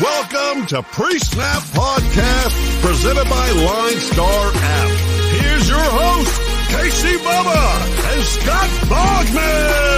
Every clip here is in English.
Welcome to Pre-Snap Podcast, presented by Line Star App. Here's your host, Casey Bubba and Scott Bogman.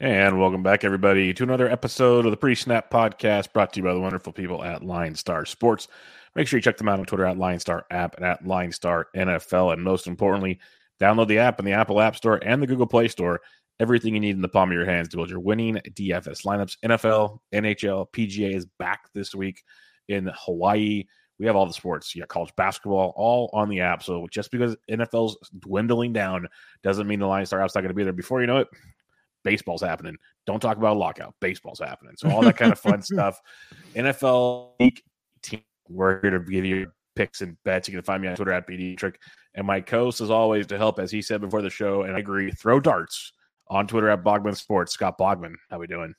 And welcome back, everybody, to another episode of the Pre-Snap Podcast, brought to you by the wonderful people at Line Star Sports. Make sure you check them out on Twitter at Line Star App and at Line Star NFL, and most importantly, download the app in the Apple App Store and the Google Play Store everything you need in the palm of your hands to build your winning DFS lineups. NFL, NHL, PGA is back this week in Hawaii. We have all the sports. You got college basketball all on the app. So just because NFL's dwindling down doesn't mean the Line Star app's not going to be there. Before you know it, baseball's happening. Don't talk about lockout. Baseball's happening. So all that kind of fun stuff. NFL week team. We're here to give you picks and bets. You can find me on Twitter at BD Trick. And my co-host, as always, to help, as he said before the show, and I agree, throw darts on Twitter at Bogman Sports. Scott Bogman, how we doing?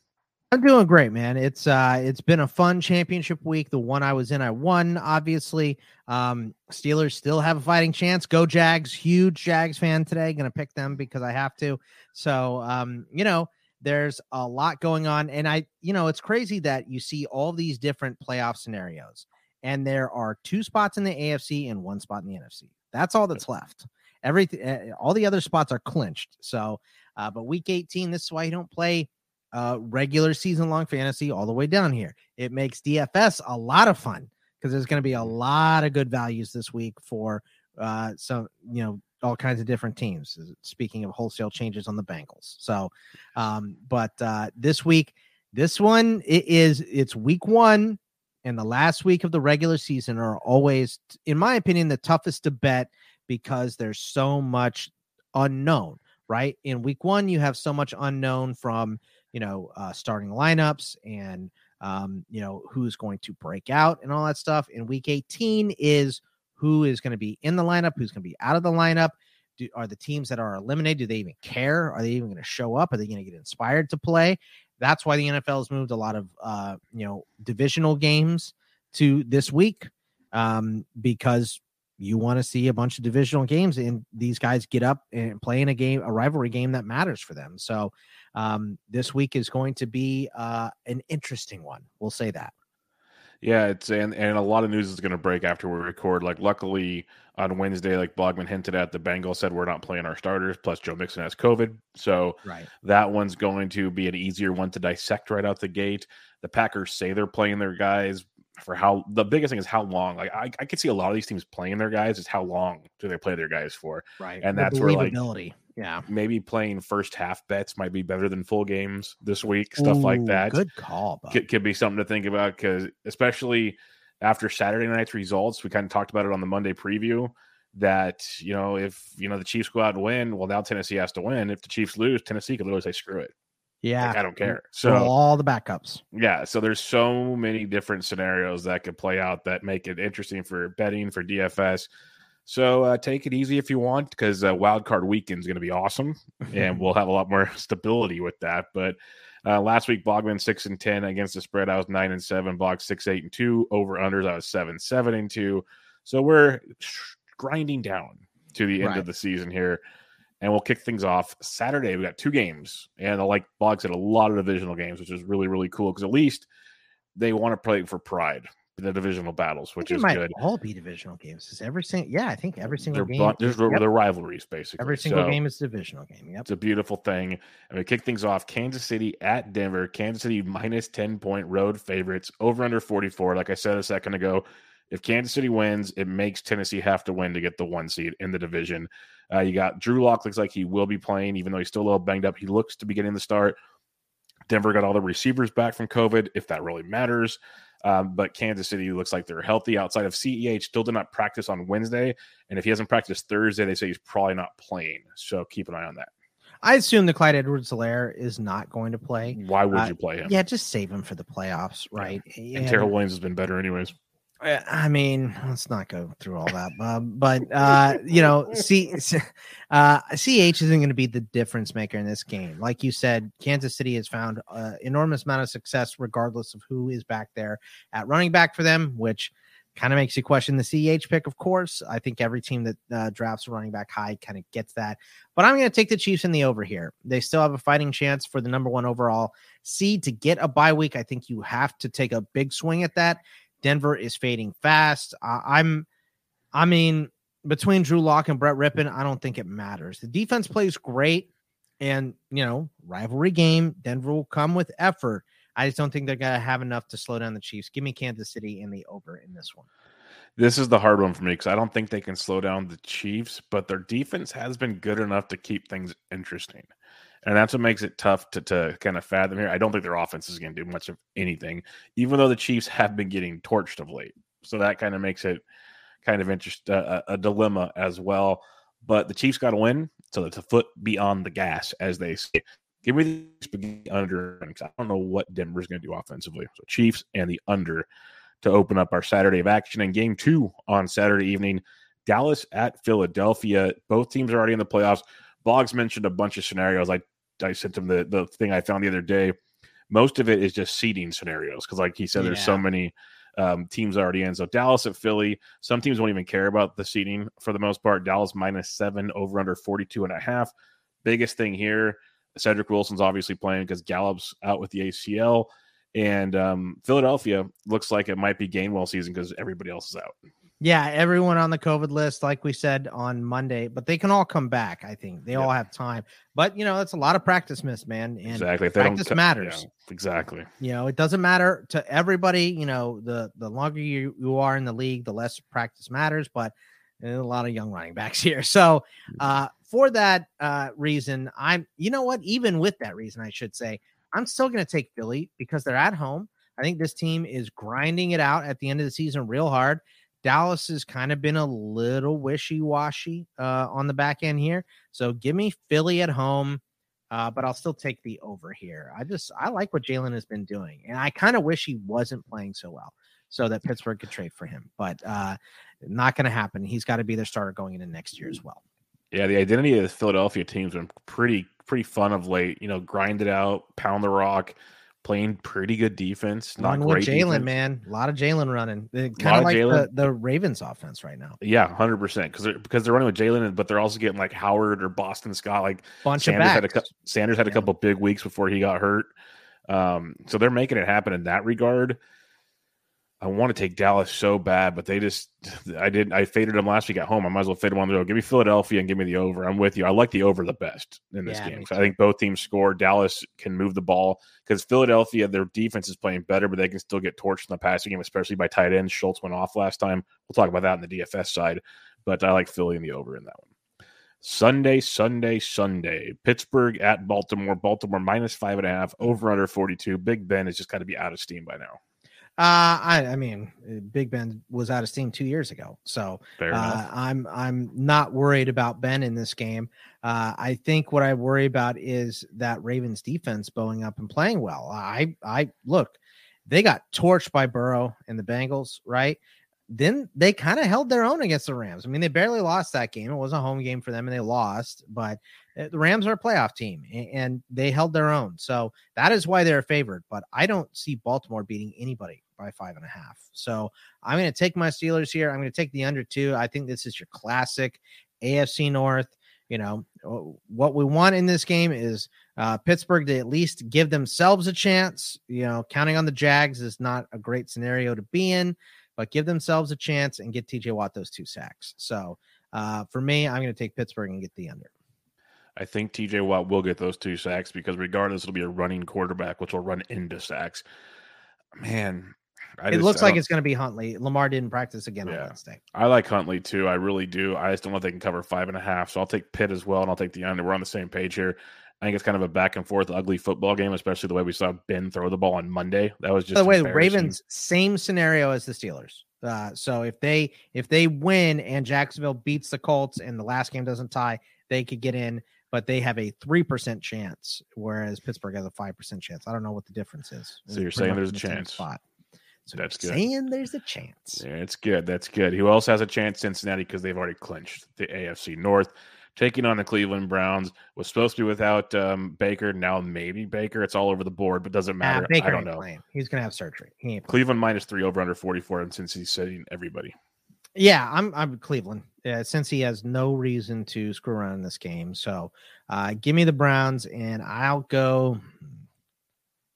I'm doing great, man. It's uh it's been a fun championship week. The one I was in, I won, obviously. Um Steelers still have a fighting chance. Go Jags, huge Jags fan today. Gonna pick them because I have to. So um, you know, there's a lot going on. And I, you know, it's crazy that you see all these different playoff scenarios, and there are two spots in the AFC and one spot in the NFC. That's all that's left. Everything, eh, all the other spots are clinched. So uh, but week 18, this is why you don't play uh, regular season long fantasy all the way down here. It makes DFS a lot of fun because there's going to be a lot of good values this week for uh, some, you know, all kinds of different teams. Speaking of wholesale changes on the Bengals. So, um, but uh, this week, this one it is it's week one and the last week of the regular season are always, in my opinion, the toughest to bet because there's so much unknown right? In week one, you have so much unknown from, you know, uh, starting lineups and, um, you know, who's going to break out and all that stuff. In week 18 is who is going to be in the lineup, who's going to be out of the lineup. Do, are the teams that are eliminated, do they even care? Are they even going to show up? Are they going to get inspired to play? That's why the NFL has moved a lot of, uh, you know, divisional games to this week um, because you want to see a bunch of divisional games and these guys get up and play in a game a rivalry game that matters for them. So um, this week is going to be uh, an interesting one we'll say that. Yeah it's and, and a lot of news is going to break after we record. Like luckily on wednesday like Bogman hinted at the bengals said we're not playing our starters plus joe mixon has covid. So right. that one's going to be an easier one to dissect right out the gate. The packers say they're playing their guys for how the biggest thing is how long. Like I, I could see a lot of these teams playing their guys. Is how long do they play their guys for? Right, and the that's where like yeah, maybe playing first half bets might be better than full games this week. Stuff Ooh, like that. Good call. Could, could, be something to think about because especially after Saturday night's results, we kind of talked about it on the Monday preview. That you know, if you know the Chiefs go out and win, well, now Tennessee has to win. If the Chiefs lose, Tennessee could literally say screw it. Yeah. Like, I don't care. So all the backups. Yeah. So there's so many different scenarios that could play out that make it interesting for betting for DFS. So uh, take it easy if you want, because uh, wild card weekend is going to be awesome, and we'll have a lot more stability with that. But uh, last week, Bogman six and ten against the spread. I was nine and seven. Bog six eight and two. Over unders, I was seven seven and two. So we're grinding down to the end right. of the season here and we'll kick things off Saturday. We got two games, and like Bog said, a lot of divisional games, which is really really cool because at least they want to play for pride the divisional battles, which is good. All be divisional games. Is every single yeah, I think every single they're, game. There's yep. the rivalries basically. Every single so, game is divisional game. Yep. It's a beautiful thing. And we kick things off. Kansas City at Denver. Kansas City minus 10 point road favorites over under 44. Like I said a second ago, if Kansas City wins, it makes Tennessee have to win to get the one seed in the division. Uh, you got Drew Lock looks like he will be playing, even though he's still a little banged up. He looks to be getting the start. Denver got all the receivers back from COVID, if that really matters. Um, but Kansas City looks like they're healthy outside of CEH. Still did not practice on Wednesday. And if he hasn't practiced Thursday, they say he's probably not playing. So keep an eye on that. I assume the Clyde Edwards Helaire is not going to play. Why would uh, you play him? Yeah, just save him for the playoffs, right? Yeah. And Darrel Williams has been better, anyways. Uh, I mean, let's not go through all that, um, but uh, you know, C, uh, CH isn't going to be the difference maker in this game. Like you said, Kansas City has found an enormous amount of success, regardless of who is back there at running back for them. Which kind of makes you question the CH pick, of course. I think every team that uh, drafts a running back high kind of gets that. But I'm going to take the Chiefs in the over here. They still have a fighting chance for the number one overall seed to get a bye week. I think you have to take a big swing at that. Denver is fading fast. Uh, I'm, I mean, between Drew Lock and Brett Rypien, I don't think it matters. The defense plays great, and you know, rivalry game. Denver will come with effort. I just don't think they're gonna have enough to slow down the Chiefs. Give me Kansas City in the over in this one. This is the hard one for me because I don't think they can slow down the Chiefs, but their defense has been good enough to keep things interesting. And that's what makes it tough to, to kind of fathom here. I don't think their offense is going to do much of anything, even though the Chiefs have been getting torched of late. So that kind of makes it kind of interest uh, a dilemma as well. But the Chiefs got to win, so it's a foot beyond the gas, as they say. Give me the under. I don't know what Denver's going to do offensively. So Chiefs and the under to open up our Saturday of action and game two on Saturday evening. Dallas at Philadelphia. Both teams are already in the playoffs. Boggs mentioned a bunch of scenarios. I I sent him the the thing I found the other day. Most of it is just seeding scenarios because, like he said, yeah. there's so many um, teams already in. So Dallas at Philly. Some teams won't even care about the seeding for the most part. Dallas minus seven over under 42 and a half. Biggest thing here Cedric Wilson's obviously playing because Gallup's out with the ACL. And um, Philadelphia looks like it might be Gainwell season because everybody else is out. Yeah, everyone on the COVID list, like we said on Monday, but they can all come back. I think they yeah. all have time. But you know, it's a lot of practice miss, man. And exactly. Practice matters. Yeah, exactly. You know, it doesn't matter to everybody. You know, the the longer you, you are in the league, the less practice matters. But a lot of young running backs here. So mm. uh, for that uh, reason, I'm you know what? Even with that reason, I should say, I'm still going to take Philly because they're at home. I think this team is grinding it out at the end of the season real hard. Dallas has kind of been a little wishy washy uh, on the back end here. So give me Philly at home, uh, but I'll still take the over here. I just, I like what Jalen has been doing. And I kind of wish he wasn't playing so well so that Pittsburgh could trade for him. But uh, not going to happen. He's got to be their starter going into next year as well. Yeah, the identity of the Philadelphia team's been pretty pretty fun of late. You know, grind it out, pound the rock, playing pretty good defense. Not Run great. Jalen, man, a lot of Jalen running. Kind of like the, the Ravens offense right now. Yeah, hundred percent. Because they're because they're running with Jalen, but they're also getting like Howard or Boston Scott. Like bunch Sanders of had a Sanders had a couple big weeks before he got hurt. Um, so they're making it happen in that regard. I want to take Dallas so bad, but they just I didn't—I faded them last week at home. I might as well fade them on the road. Give me Philadelphia and give me the over. I'm with you. I like the over the best in this yeah, game. So I think both teams score. Dallas can move the ball because Philadelphia, their defense is playing better, but they can still get torched in the passing game, especially by tight ends. Schultz went off last time. We'll talk about that in the DFS side, but I like Philly and the over in that one. Sunday, Sunday, Sunday. Pittsburgh at Baltimore. Baltimore minus five and a half, over under 42. Big Ben has just got to be out of steam by now. Uh, I, I mean, Big Ben was out of steam two years ago, so uh, I'm I'm not worried about Ben in this game. Uh, I think what I worry about is that Ravens defense bowing up and playing well. I I look, they got torched by Burrow and the Bengals, right? Then they kind of held their own against the Rams. I mean, they barely lost that game. It was a home game for them, and they lost, but uh, the Rams are a playoff team and they held their own. So that is why they're favored. But I don't see Baltimore beating anybody by five and a half. So I'm going to take my Steelers here. I'm going to take the under two. I think this is your classic AFC North. You know, what we want in this game is uh, Pittsburgh to at least give themselves a chance. You know, counting on the Jags is not a great scenario to be in, but give themselves a chance and get TJ Watt those two sacks. So uh, for me, I'm going to take Pittsburgh and get the under. I think TJ Watt will get those two sacks because regardless, it'll be a running quarterback, which will run into sacks. Man, I it just, looks like it's going to be Huntley. Lamar didn't practice again yeah. on Wednesday. I like Huntley too. I really do. I just don't know if they can cover five and a half. So I'll take Pitt as well, and I'll take the under. We're on the same page here. I think it's kind of a back and forth, ugly football game, especially the way we saw Ben throw the ball on Monday. That was just by the way, the Ravens same scenario as the Steelers. Uh, so if they if they win and Jacksonville beats the Colts and the last game doesn't tie, they could get in but they have a 3% chance, whereas Pittsburgh has a 5% chance. I don't know what the difference is. So you're saying there's a chance. Spot. So that's good. Saying there's a chance. Yeah, it's good. That's good. Who else has a chance? Cincinnati, because they've already clinched the AFC North. taking on the Cleveland Browns. Was supposed to be without um, Baker. Now maybe Baker. It's all over the board, but doesn't Nah, matter. Baker I don't know. playing. He's gonna have surgery. Cleveland minus three over under 44, and since he's sitting everybody. Yeah, I'm I'm Cleveland. Yeah, since he has no reason to screw around in this game. So uh give me the Browns and I'll go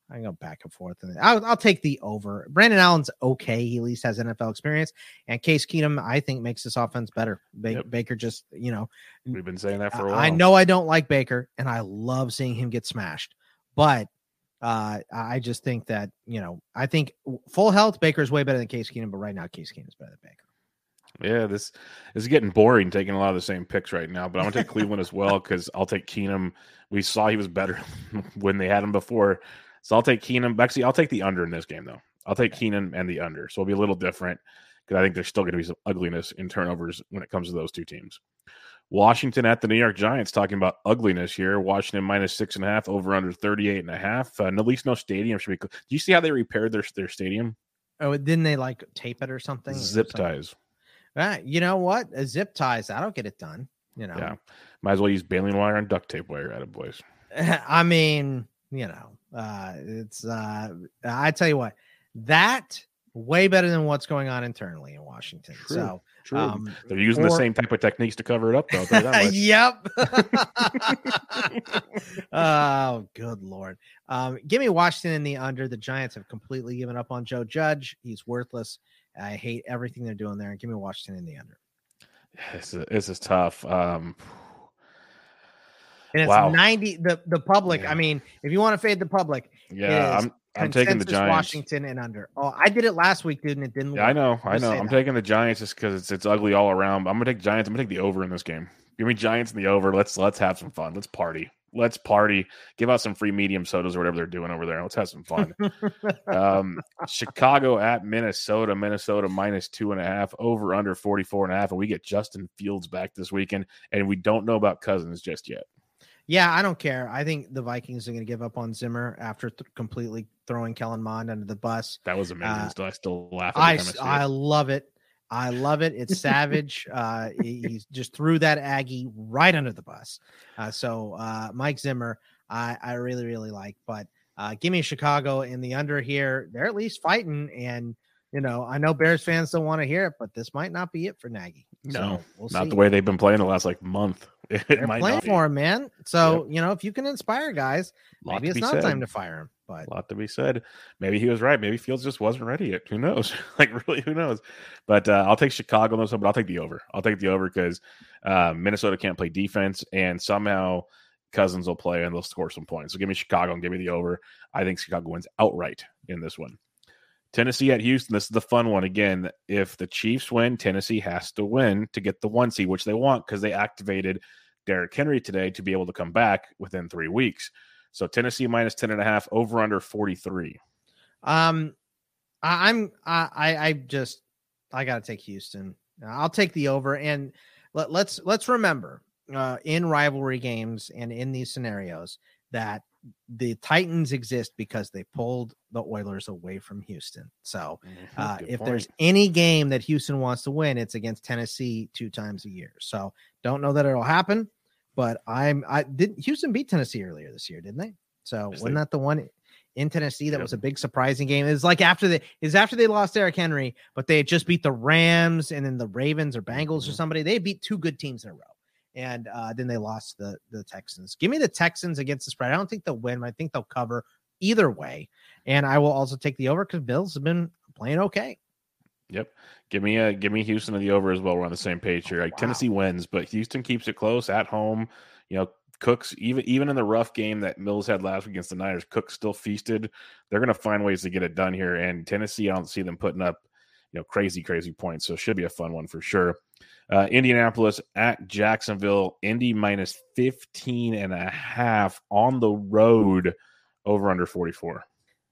I can go back and forth. And I'll, I'll take the over. Brandon Allen's okay. He at least has NFL experience. And Case Keenum, I think, makes this offense better. Ba- Yep. Baker just, you know, We've been saying that for a while. I know I don't like Baker and I love seeing him get smashed. But uh I just think that, you know, I think full health, Baker's way better than Case Keenum, but right now Case Keenum's better than Baker. Yeah, this, this is getting boring taking a lot of the same picks right now, but I'm to take Cleveland as well because I'll take Keenum. We saw he was better when they had him before. So I'll take Keenum. Actually, I'll take the under in this game, though. I'll take Keenum and the under. So it'll be a little different because I think there's still going to be some ugliness in turnovers when it comes to those two teams. Washington at the New York Giants, talking about ugliness here. Washington minus six and a half, over under 38 and a half. Uh, at least no stadium should be. Do you see how they repaired their, their stadium? Oh, didn't they like tape it or something? or Zip something? ties. Ah, you know what? A zip ties that'll get it done. You know, Yeah. Might as well use baling wire and duct tape wire at it, boys. I mean, you know, uh, it's. uh I tell you what, that way better than what's going on internally in Washington. True, So, True. um, They're using the same type of techniques to cover it up, though. I'll tell you that much. yep. oh, good lord. Um, give me Washington in the under. The Giants have completely given up on Joe Judge. He's worthless. I hate everything they're doing there. And Give me Washington in the under. This is, this is tough. Um, And it's Wow. 90 the the public. Yeah. I mean, if you want to fade the public, yeah, I'm I'm taking the Giants. Washington and under. Oh, I did it last week, dude, and it didn't Yeah, I know, I know. I'm that. taking the Giants just because it's it's ugly all around. I'm gonna take Giants. I'm gonna take the over in this game. Give me Giants in the over. Let's let's have some fun. Let's party. Let's party. Give out some free medium sodas or whatever they're doing over there. Let's have some fun. um, Chicago at Minnesota. Minnesota minus two and a half. Over under 44 and a half. And we get Justin Fields back this weekend. And we don't know about Cousins just yet. Yeah, I don't care. I think the Vikings are going to give up on Zimmer after th- completely throwing Kellen Mond under the bus. That was amazing. Uh, still, I still laugh. I, I, s- see I love it. I love it. It's savage. uh, he, he just threw that Aggie right under the bus. Uh, so uh, Mike Zimmer, I, I really really like. But uh, give me Chicago in the under here. They're at least fighting, and you know I know Bears fans don't want to hear it, but this might not be it for Nagy. No, So, we'll Not see. the way they've been playing the last like month. They're playing for him, man. So you know if you can inspire guys, maybe it's not said. time to fire him. But A lot to be said. Maybe he was right. Maybe Fields just wasn't ready yet. Who knows? like, really, who knows? But uh, I'll take Chicago on this one, but I'll take the over. I'll take the over because uh, Minnesota can't play defense, and somehow Cousins will play and they'll score some points. So give me Chicago and give me the over. I think Chicago wins outright in this one. Tennessee at Houston. This is the fun one. Again, if the Chiefs win, Tennessee has to win to get the one seed, which they want because they activated Derrick Henry today to be able to come back within three weeks. So Tennessee minus 10 and a half, over under 43. Um, I, I'm I I just I gotta take Houston. I'll take the over, and let, let's let's remember uh, in rivalry games and in these scenarios that the Titans exist because they pulled the Oilers away from Houston. So uh, if point. there's any game that Houston wants to win, it's against Tennessee two times a year. So don't know that it'll happen, but I'm I didn't. Houston beat Tennessee earlier this year, didn't they? So Yes, wasn't they- that the one in Tennessee that was a big surprising game? It's like after the is after they lost Derrick Henry, but they had just beat the Rams and then the Ravens or Bengals or Mhm. somebody. They beat two good teams in a row. And uh, then they lost the the Texans. Give me the Texans against the spread. I don't think they'll win. I think they'll cover either way. And I will also take the over because Mills have been playing okay. Yep. Give me a give me Houston to the over as well. We're on the same page here. Like Wow. Tennessee wins, but Houston keeps it close at home. You know, Cooks even even in the rough game that Mills had last week against the Niners, Cooks still feasted. They're going to find ways to get it done here. And Tennessee, I don't see them putting up you know crazy crazy points. So it should be a fun one for sure. Uh, Indianapolis at Jacksonville. Indy minus 15 and a half on the road over under 44.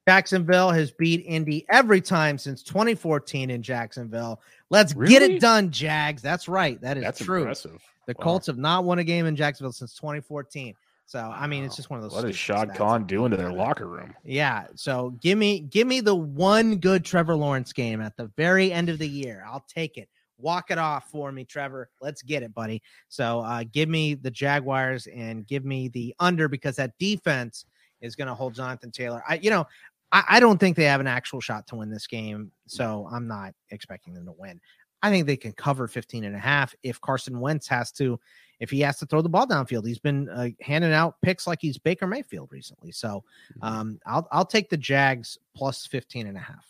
Jacksonville has beat Indy every time since 2014 in Jacksonville. Let's get it done, Jags. That's right. That is That's true. impressive. The Wow. Colts have not won a game in Jacksonville since 2014. So I mean, it's just one of those. What is Shad. Khan doing to their locker room? Yeah. So give me give me the one good Trevor Lawrence game at the very end of the year. I'll take it. Walk it off for me, Trevor. Let's get it, buddy. So uh, give me the Jaguars and give me the under because that defense is going to hold Jonathan Taylor. I, you know, I, I don't think they have an actual shot to win this game. So I'm not expecting them to win. I think they can cover 15 and a half if Carson Wentz has to, if he has to throw the ball downfield. He's been uh, handing out picks like he's Baker Mayfield recently. So Mm-hmm. um, I'll, I'll take the Jags plus 15 and a half.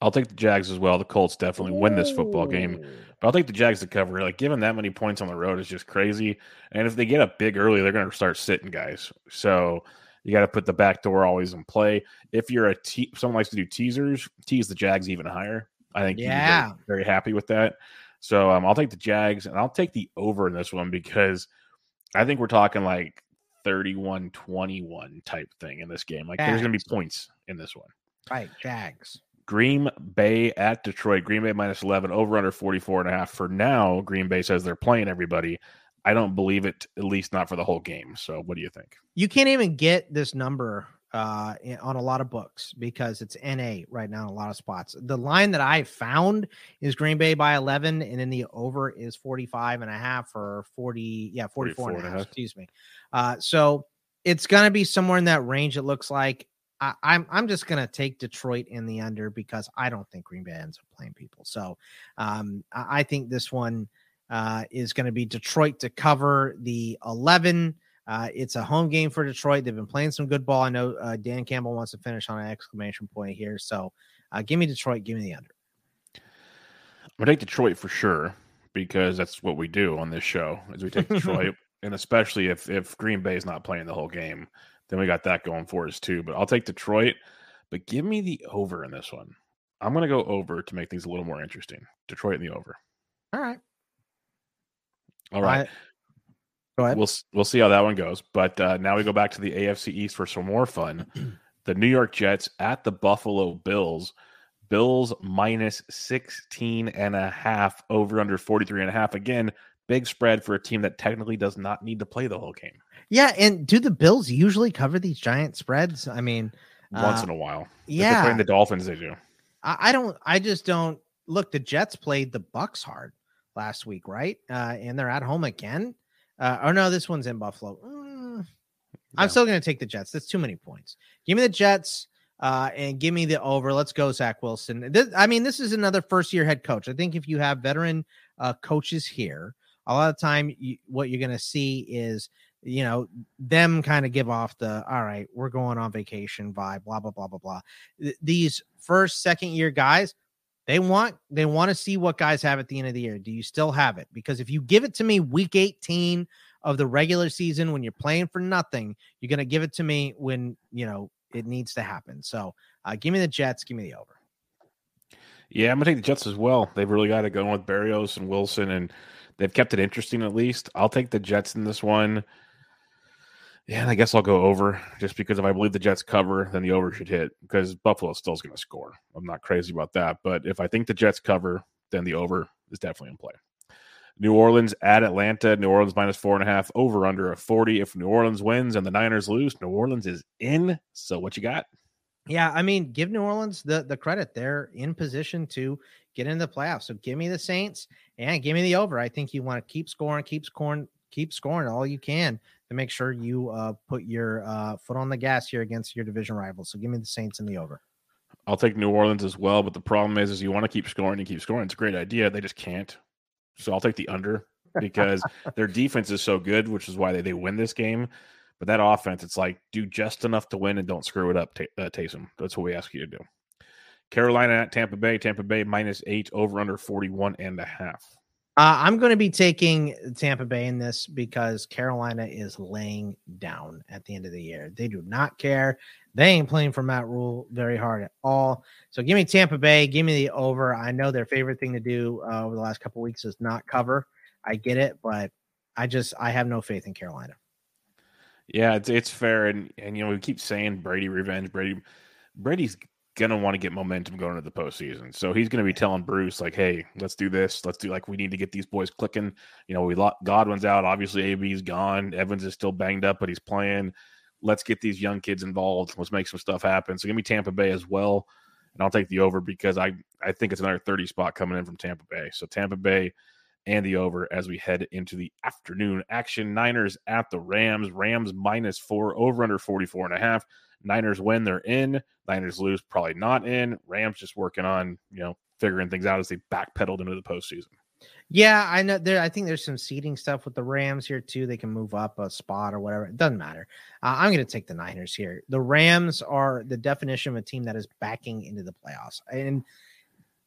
I'll take the Jags as well. The Colts definitely win this football game, but I'll take the Jags to cover. Like giving that many points on the road is just crazy. And if they get up big early, they're going to start sitting guys. So you got to put the back door always in play. If you're a te- someone likes to do teasers, tease the Jags even higher. I think you'd be very- Yeah. very, happy with that. So um, I'll take the Jags and I'll take the over in this one because I think we're talking like 31 21 type thing in this game. Like there's going to be points in this one. Right. Jags. Green Bay at Detroit. Green Bay minus 11, over under 44 and a half. For now, Green Bay says they're playing everybody. I don't believe it, at least not for the whole game. So, what do you think? You can't even get this number uh, on a lot of books because it's NA right now in a lot of spots. The line that I found is Green Bay by 11, and then the over is 45 and a half or 40, yeah, 44 and a half, excuse me. Uh, so it's going to be somewhere in that range, it looks like. I, I'm I'm just gonna take Detroit in the under because I don't think Green Bay ends up playing people. So um, I, I think this one uh, is going to be Detroit to cover the 11. Uh, it's a home game for Detroit. They've been playing some good ball. I know uh, Dan Campbell wants to finish on an exclamation point here. So uh, give me Detroit. Give me the under. I'm gonna take Detroit for sure because that's what we do on this show. Is we take Detroit, and especially if if Green Bay is not playing the whole game, then we got that going for us too. But I'll take Detroit. But give me the over in this one. I'm gonna go over to make things a little more interesting. Detroit in the over. All right. All right. I- go ahead. We'll we'll see how that one goes. But uh, now we go back to the AFC East for some more fun. the New York Jets at the Buffalo Bills. Bills minus 16 and a half over under 43 and a half. Again, big spread for a team that technically does not need to play the whole game. yeah, and do the Bills usually cover these giant spreads? I mean, Once Uh, in a while. If they're yeah, playing the Dolphins, they do. I, I don't. I just don't look. The Jets played the Bucs hard last week, right? Uh, and they're at home again. Uh, or no, this one's in Buffalo. Mm, Yeah. I'm still going to take the Jets. That's too many points. Give me the Jets uh, and give me the over. Let's go, Zach Wilson. This, I mean, this is another first year head coach. I think if you have veteran uh, coaches here, a lot of time you, what you're going to see is you know them kind of give off the all right we're going on vacation vibe blah blah blah blah blah. Th- these first second year guys they want they want to see what guys have at the end of the year. Do you still have it? Because if you give it to me week 18 of the regular season when you're playing for nothing you're going to give it to me when you know it needs to happen. So uh, give me the jets give me the over. Yeah, I'm gonna take the Jets as well. They've really got it going with Berrios and Wilson, and they've kept it interesting at least. I'll take the Jets in this one. Yeah, I guess I'll go over just because if I believe the Jets cover, then the over should hit because Buffalo still is going to score. I'm not crazy about that, but if I think the Jets cover, then the over is definitely in play. New Orleans at Atlanta. New Orleans minus four and a half over under a 40. If New Orleans wins and the Niners lose, New Orleans is in. So what you got? Yeah, I mean, give New Orleans the the credit. They're in position to get into the playoffs. So give me the Saints and give me the over. I think you want to keep scoring, keep scoring, keep scoring all you can to make sure you uh, put your uh, foot on the gas here against your division rivals. So give me the Saints and the over. I'll take New Orleans as well, but the problem is, is you want to keep scoring and keep scoring. It's a great idea. They just can't. So I'll take the under because their defense is so good, which is why they, they win this game. But that offense, it's like do just enough to win and don't screw it up, Ta- uh, Taysom. That's what we ask you to do. Carolina at Tampa Bay. Tampa Bay minus eight over under 41 and a half. Uh, I'm going to be taking Tampa Bay in this because Carolina is laying down at the end of the year. They do not care. They ain't playing for Matt Rhule very hard at all. So give me Tampa Bay. Give me the over. I know their favorite thing to do uh, over the last couple weeks is not cover. I get it, but I just I have no faith in Carolina. Yeah, it's it's fair, and and you know we keep saying Brady revenge. Brady, Brady's gonna want to get momentum going into the postseason, so he's gonna be telling Bruce like, "Hey, let's do this. Let's do like we need to get these boys clicking." You know, we lo- Godwin's out, obviously AB's gone, Evans is still banged up, but he's playing. Let's get these young kids involved. Let's make some stuff happen. So give me Tampa Bay as well. and I'll take the over because I I think it's another 30 spot coming in from Tampa Bay. So Tampa Bay and the over as we head into the afternoon action. Niners at the Rams. Rams minus four, over under 44 and a half. Niners win, they're in. Niners lose, probably not in. Rams just working on, you know, figuring things out as they backpedaled into the postseason. Yeah, I know there. I think there's some seating stuff with the Rams here too. They can move up a spot or whatever. It doesn't matter. Uh, I'm going to take the Niners here. The Rams are the definition of a team that is backing into the playoffs, and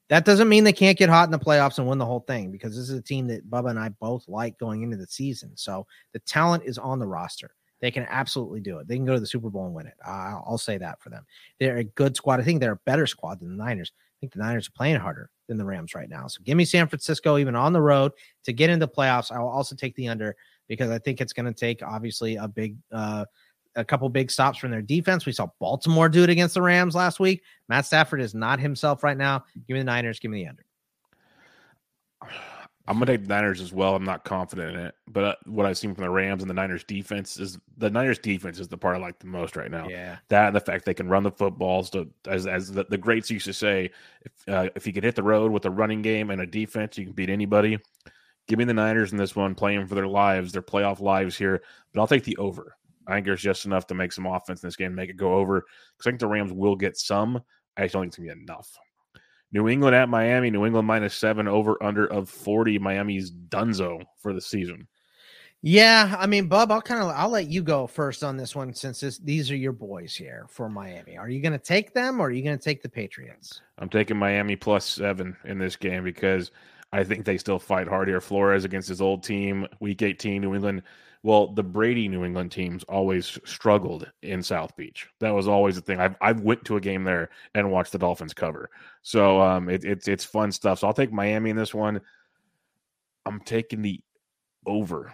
that doesn't mean they can't get hot in the playoffs and win the whole thing because this is a team that Bubba and I both like going into the season. So the talent is on the roster. They can absolutely do it. They can go to the Super Bowl and win it. I'll say that for them. They're a good squad. I think they're a better squad than the Niners. I think the Niners are playing harder than the Rams right now. So give me San Francisco even on the road to get into playoffs. I will also take the under because I think it's going to take obviously a big uh, a couple big stops from their defense. We saw Baltimore do it against the Rams last week. Matt Stafford is not himself right now. Give me the Niners. Give me the under. I'm gonna take the Niners as well. I'm not confident in it, but uh, what I've seen from the Rams and the Niners defense is the Niners defense is the part I like the most right now. Yeah, that and the fact they can run the footballs. To, as as the, the greats used to say, if uh, if you can hit the road with a running game and a defense, you can beat anybody. Give me the Niners in this one, playing for their lives, their playoff lives here. But I'll take the over. I think there's just enough to make some offense in this game, make it go over. Because I think the Rams will get some. I just don't think it's gonna be enough. New England at Miami. New England minus seven over under of forty. Miami's dunzo for the season. Yeah, I mean, Bub, I'll kind of I'll let you go first on this one since this, these are your boys here for Miami. Are you going to take them or are you going to take the Patriots? I'm taking Miami plus seven in this game because I think they still fight hard here. Flores against his old team, Week 18, New England well, the Brady New England teams always struggled in South Beach. That was always the thing. I've I've went to a game there and watched the Dolphins cover. So um, it, it's it's fun stuff. So I'll take Miami in this one. I'm taking the over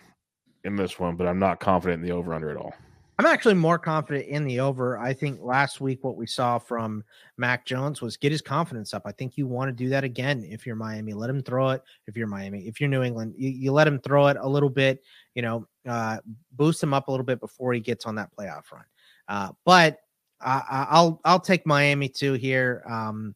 in this one, but I'm not confident in the over under at all. I'm actually more confident in the over. I think last week what we saw from Mac Jones was get his confidence up. I think you want to do that again if you're Miami. Let him throw it. If you're Miami, if you're New England, you, you let him throw it a little bit. You know, uh, boost him up a little bit before he gets on that playoff run. Uh, but I, I'll I'll take Miami too here. Um,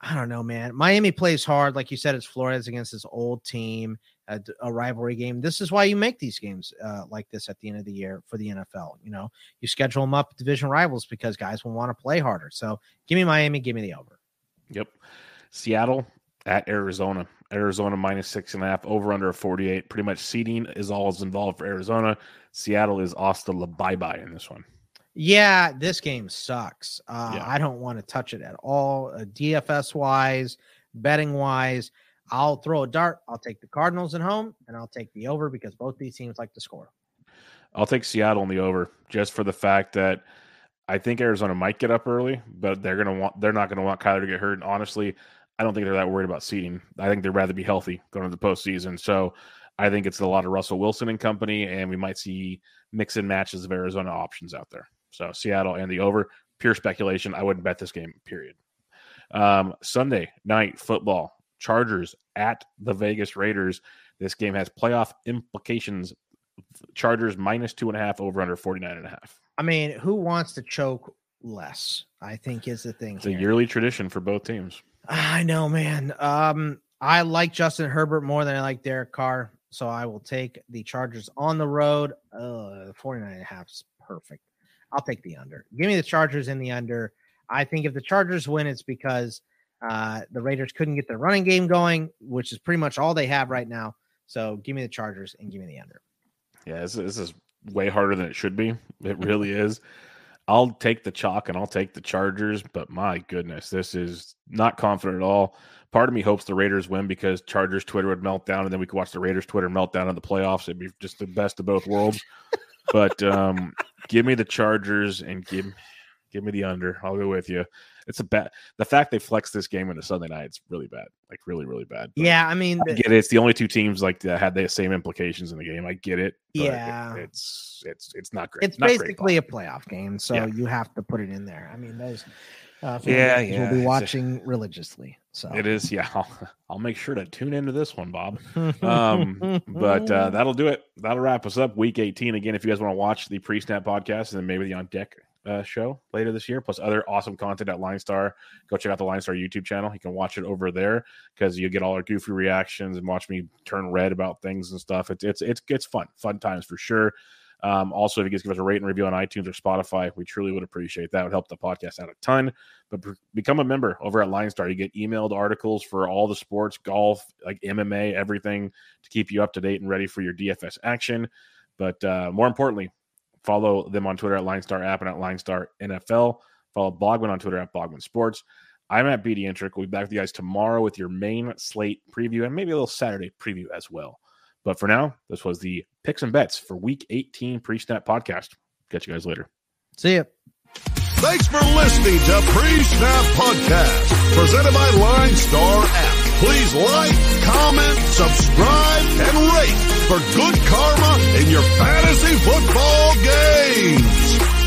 I don't know, man. Miami plays hard, like you said. It's Flores against his old team a, a, rivalry game. This is why you make these games uh, like this at the end of the year for the NFL. You know, you schedule them up division rivals because guys will want to play harder. So give me Miami, give me the over. Yep. Seattle at Arizona. Arizona minus six and a half, over under 48. Pretty much seeding is all is involved for Arizona. Seattle is Asta la bye bye in this one. Yeah, this game sucks. Uh, yeah. I don't want to touch it at all. Uh, DFS wise, betting wise, I'll throw a dart. I'll take the Cardinals at home, and I'll take the over because both these teams like to score. I'll take Seattle in the over just for the fact that I think Arizona might get up early, but they're gonna want they're not gonna want Kyler to get hurt. And honestly, I don't think they're that worried about seeding. I think they'd rather be healthy going into the postseason. So I think it's a lot of Russell Wilson and company, and we might see mix and matches of Arizona options out there. So Seattle and the over, pure speculation. I wouldn't bet this game, period. Um, Sunday night football. Chargers at the Vegas Raiders. This game has playoff implications. Chargers minus two and a half over under 49 and a half. I mean, who wants to choke less? I think is the thing. It's here. a yearly tradition for both teams. I know, man. Um, I like Justin Herbert more than I like Derek Carr. So I will take the Chargers on the road. Uh, 49 and a half is perfect. I'll take the under. Give me the Chargers in the under. I think if the Chargers win, it's because uh, the Raiders couldn't get their running game going, which is pretty much all they have right now. So give me the Chargers and give me the under. Yeah, this, this is way harder than it should be. It really is. I'll take the chalk and I'll take the Chargers, but my goodness, this is not confident at all. Part of me hopes the Raiders win because Chargers Twitter would melt down, and then we could watch the Raiders Twitter melt down in the playoffs. It'd be just the best of both worlds. but um, give me the Chargers and give give me the under. I'll go with you it's a bad. The fact they flexed this game into Sunday night, it's really bad. Like really, really bad. But yeah, I mean, I get it. It's the only two teams like that had the same implications in the game. I get it. yeah, it, it's it's it's not great. It's not basically great a playoff game, so yeah. you have to put it in there. I mean, those. Uh, yeah, yeah. We'll be watching a, religiously. So it is. Yeah, I'll, I'll, make sure to tune into this one, Bob. Um, but uh, that'll do it. That'll wrap us up. Week 18. Again, if you guys want to watch the pre-snap podcast and then maybe the on deck uh, show later this year, plus other awesome content at Line Star. Go check out the Line Star YouTube channel. You can watch it over there because you get all our goofy reactions and watch me turn red about things and stuff. It's it's it's it's fun, fun times for sure. Um, also, if you guys give us a rate and review on iTunes or Spotify, we truly would appreciate that. Would help the podcast out a ton. But become a member over at Line Star. You get emailed articles for all the sports, golf, like MMA, everything to keep you up to date and ready for your DFS action. But uh, more importantly, follow them on Twitter at Line Star App and at Line Star NFL. Follow Bogman on Twitter at Bogman Sports. I'm at BD Intric. We'll be back with you guys tomorrow with your main slate preview and maybe a little Saturday preview as well. But for now, this was the picks and bets for week 18 pre snap podcast. Catch you guys later. See ya. Thanks for listening to Pre Snap Podcast, presented by Line Star app. Please like, comment, subscribe, and rate for good karma in your fantasy football games.